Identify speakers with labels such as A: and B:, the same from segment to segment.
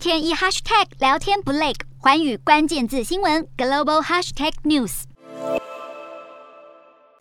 A: 天一 hashtag 聊天不累，寰宇关键字新闻 global hashtag news。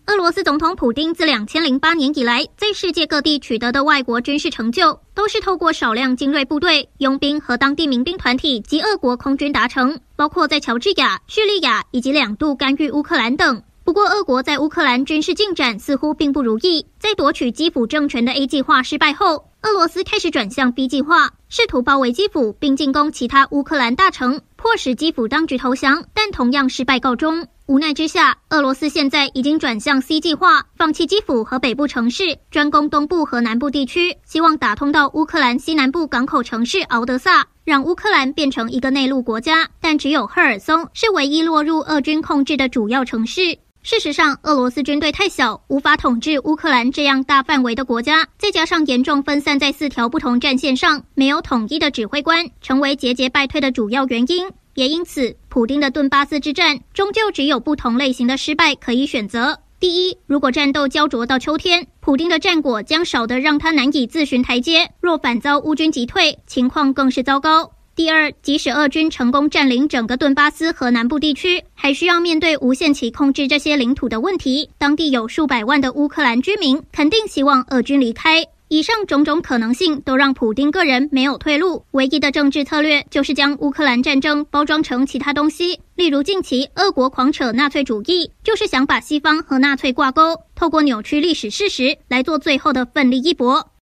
B: 俄罗斯总统普丁自两千零八年以来，在世界各地取得的外国军事成就，都是透过少量精锐部队、佣兵和当地民兵团体及俄国空军达成，包括在乔治亚、叙利亚以及两度干预乌克兰等。不过，俄国在乌克兰军事进展似乎并不如意，在夺取基辅政权的 A 计划失败后，俄罗斯开始转向 B 计划，试图包围基辅并进攻其他乌克兰大城，迫使基辅当局投降，但同样失败告终。无奈之下，俄罗斯现在已经转向 C 计划，放弃基辅和北部城市，专攻东部和南部地区，希望打通到乌克兰西南部港口城市敖德萨，让乌克兰变成一个内陆国家。但只有赫尔松是唯一落入俄军控制的主要城市。事实上，俄罗斯军队太小，无法统治乌克兰这样大范围的国家，再加上严重分散在四条不同战线上，没有统一的指挥官，成为节节败退的主要原因。也因此，普丁的顿巴斯之战终究只有不同类型的失败可以选择。第一，如果战斗焦灼到秋天，普丁的战果将少得让他难以自寻台阶；若反遭乌军击退，情况更是糟糕。第二，即使俄军成功占领整个顿巴斯和南部地区，还需要面对无限期控制这些领土的问题。当地有数百万的乌克兰居民，肯定希望俄军离开。以上种种可能性都让普丁个人没有退路，唯一的政治策略就是将乌克兰战争包装成其他东西，例如近期俄国狂扯纳粹主义，就是想把西方和纳粹挂钩，透过扭曲历史事实来做最后的奋力一搏。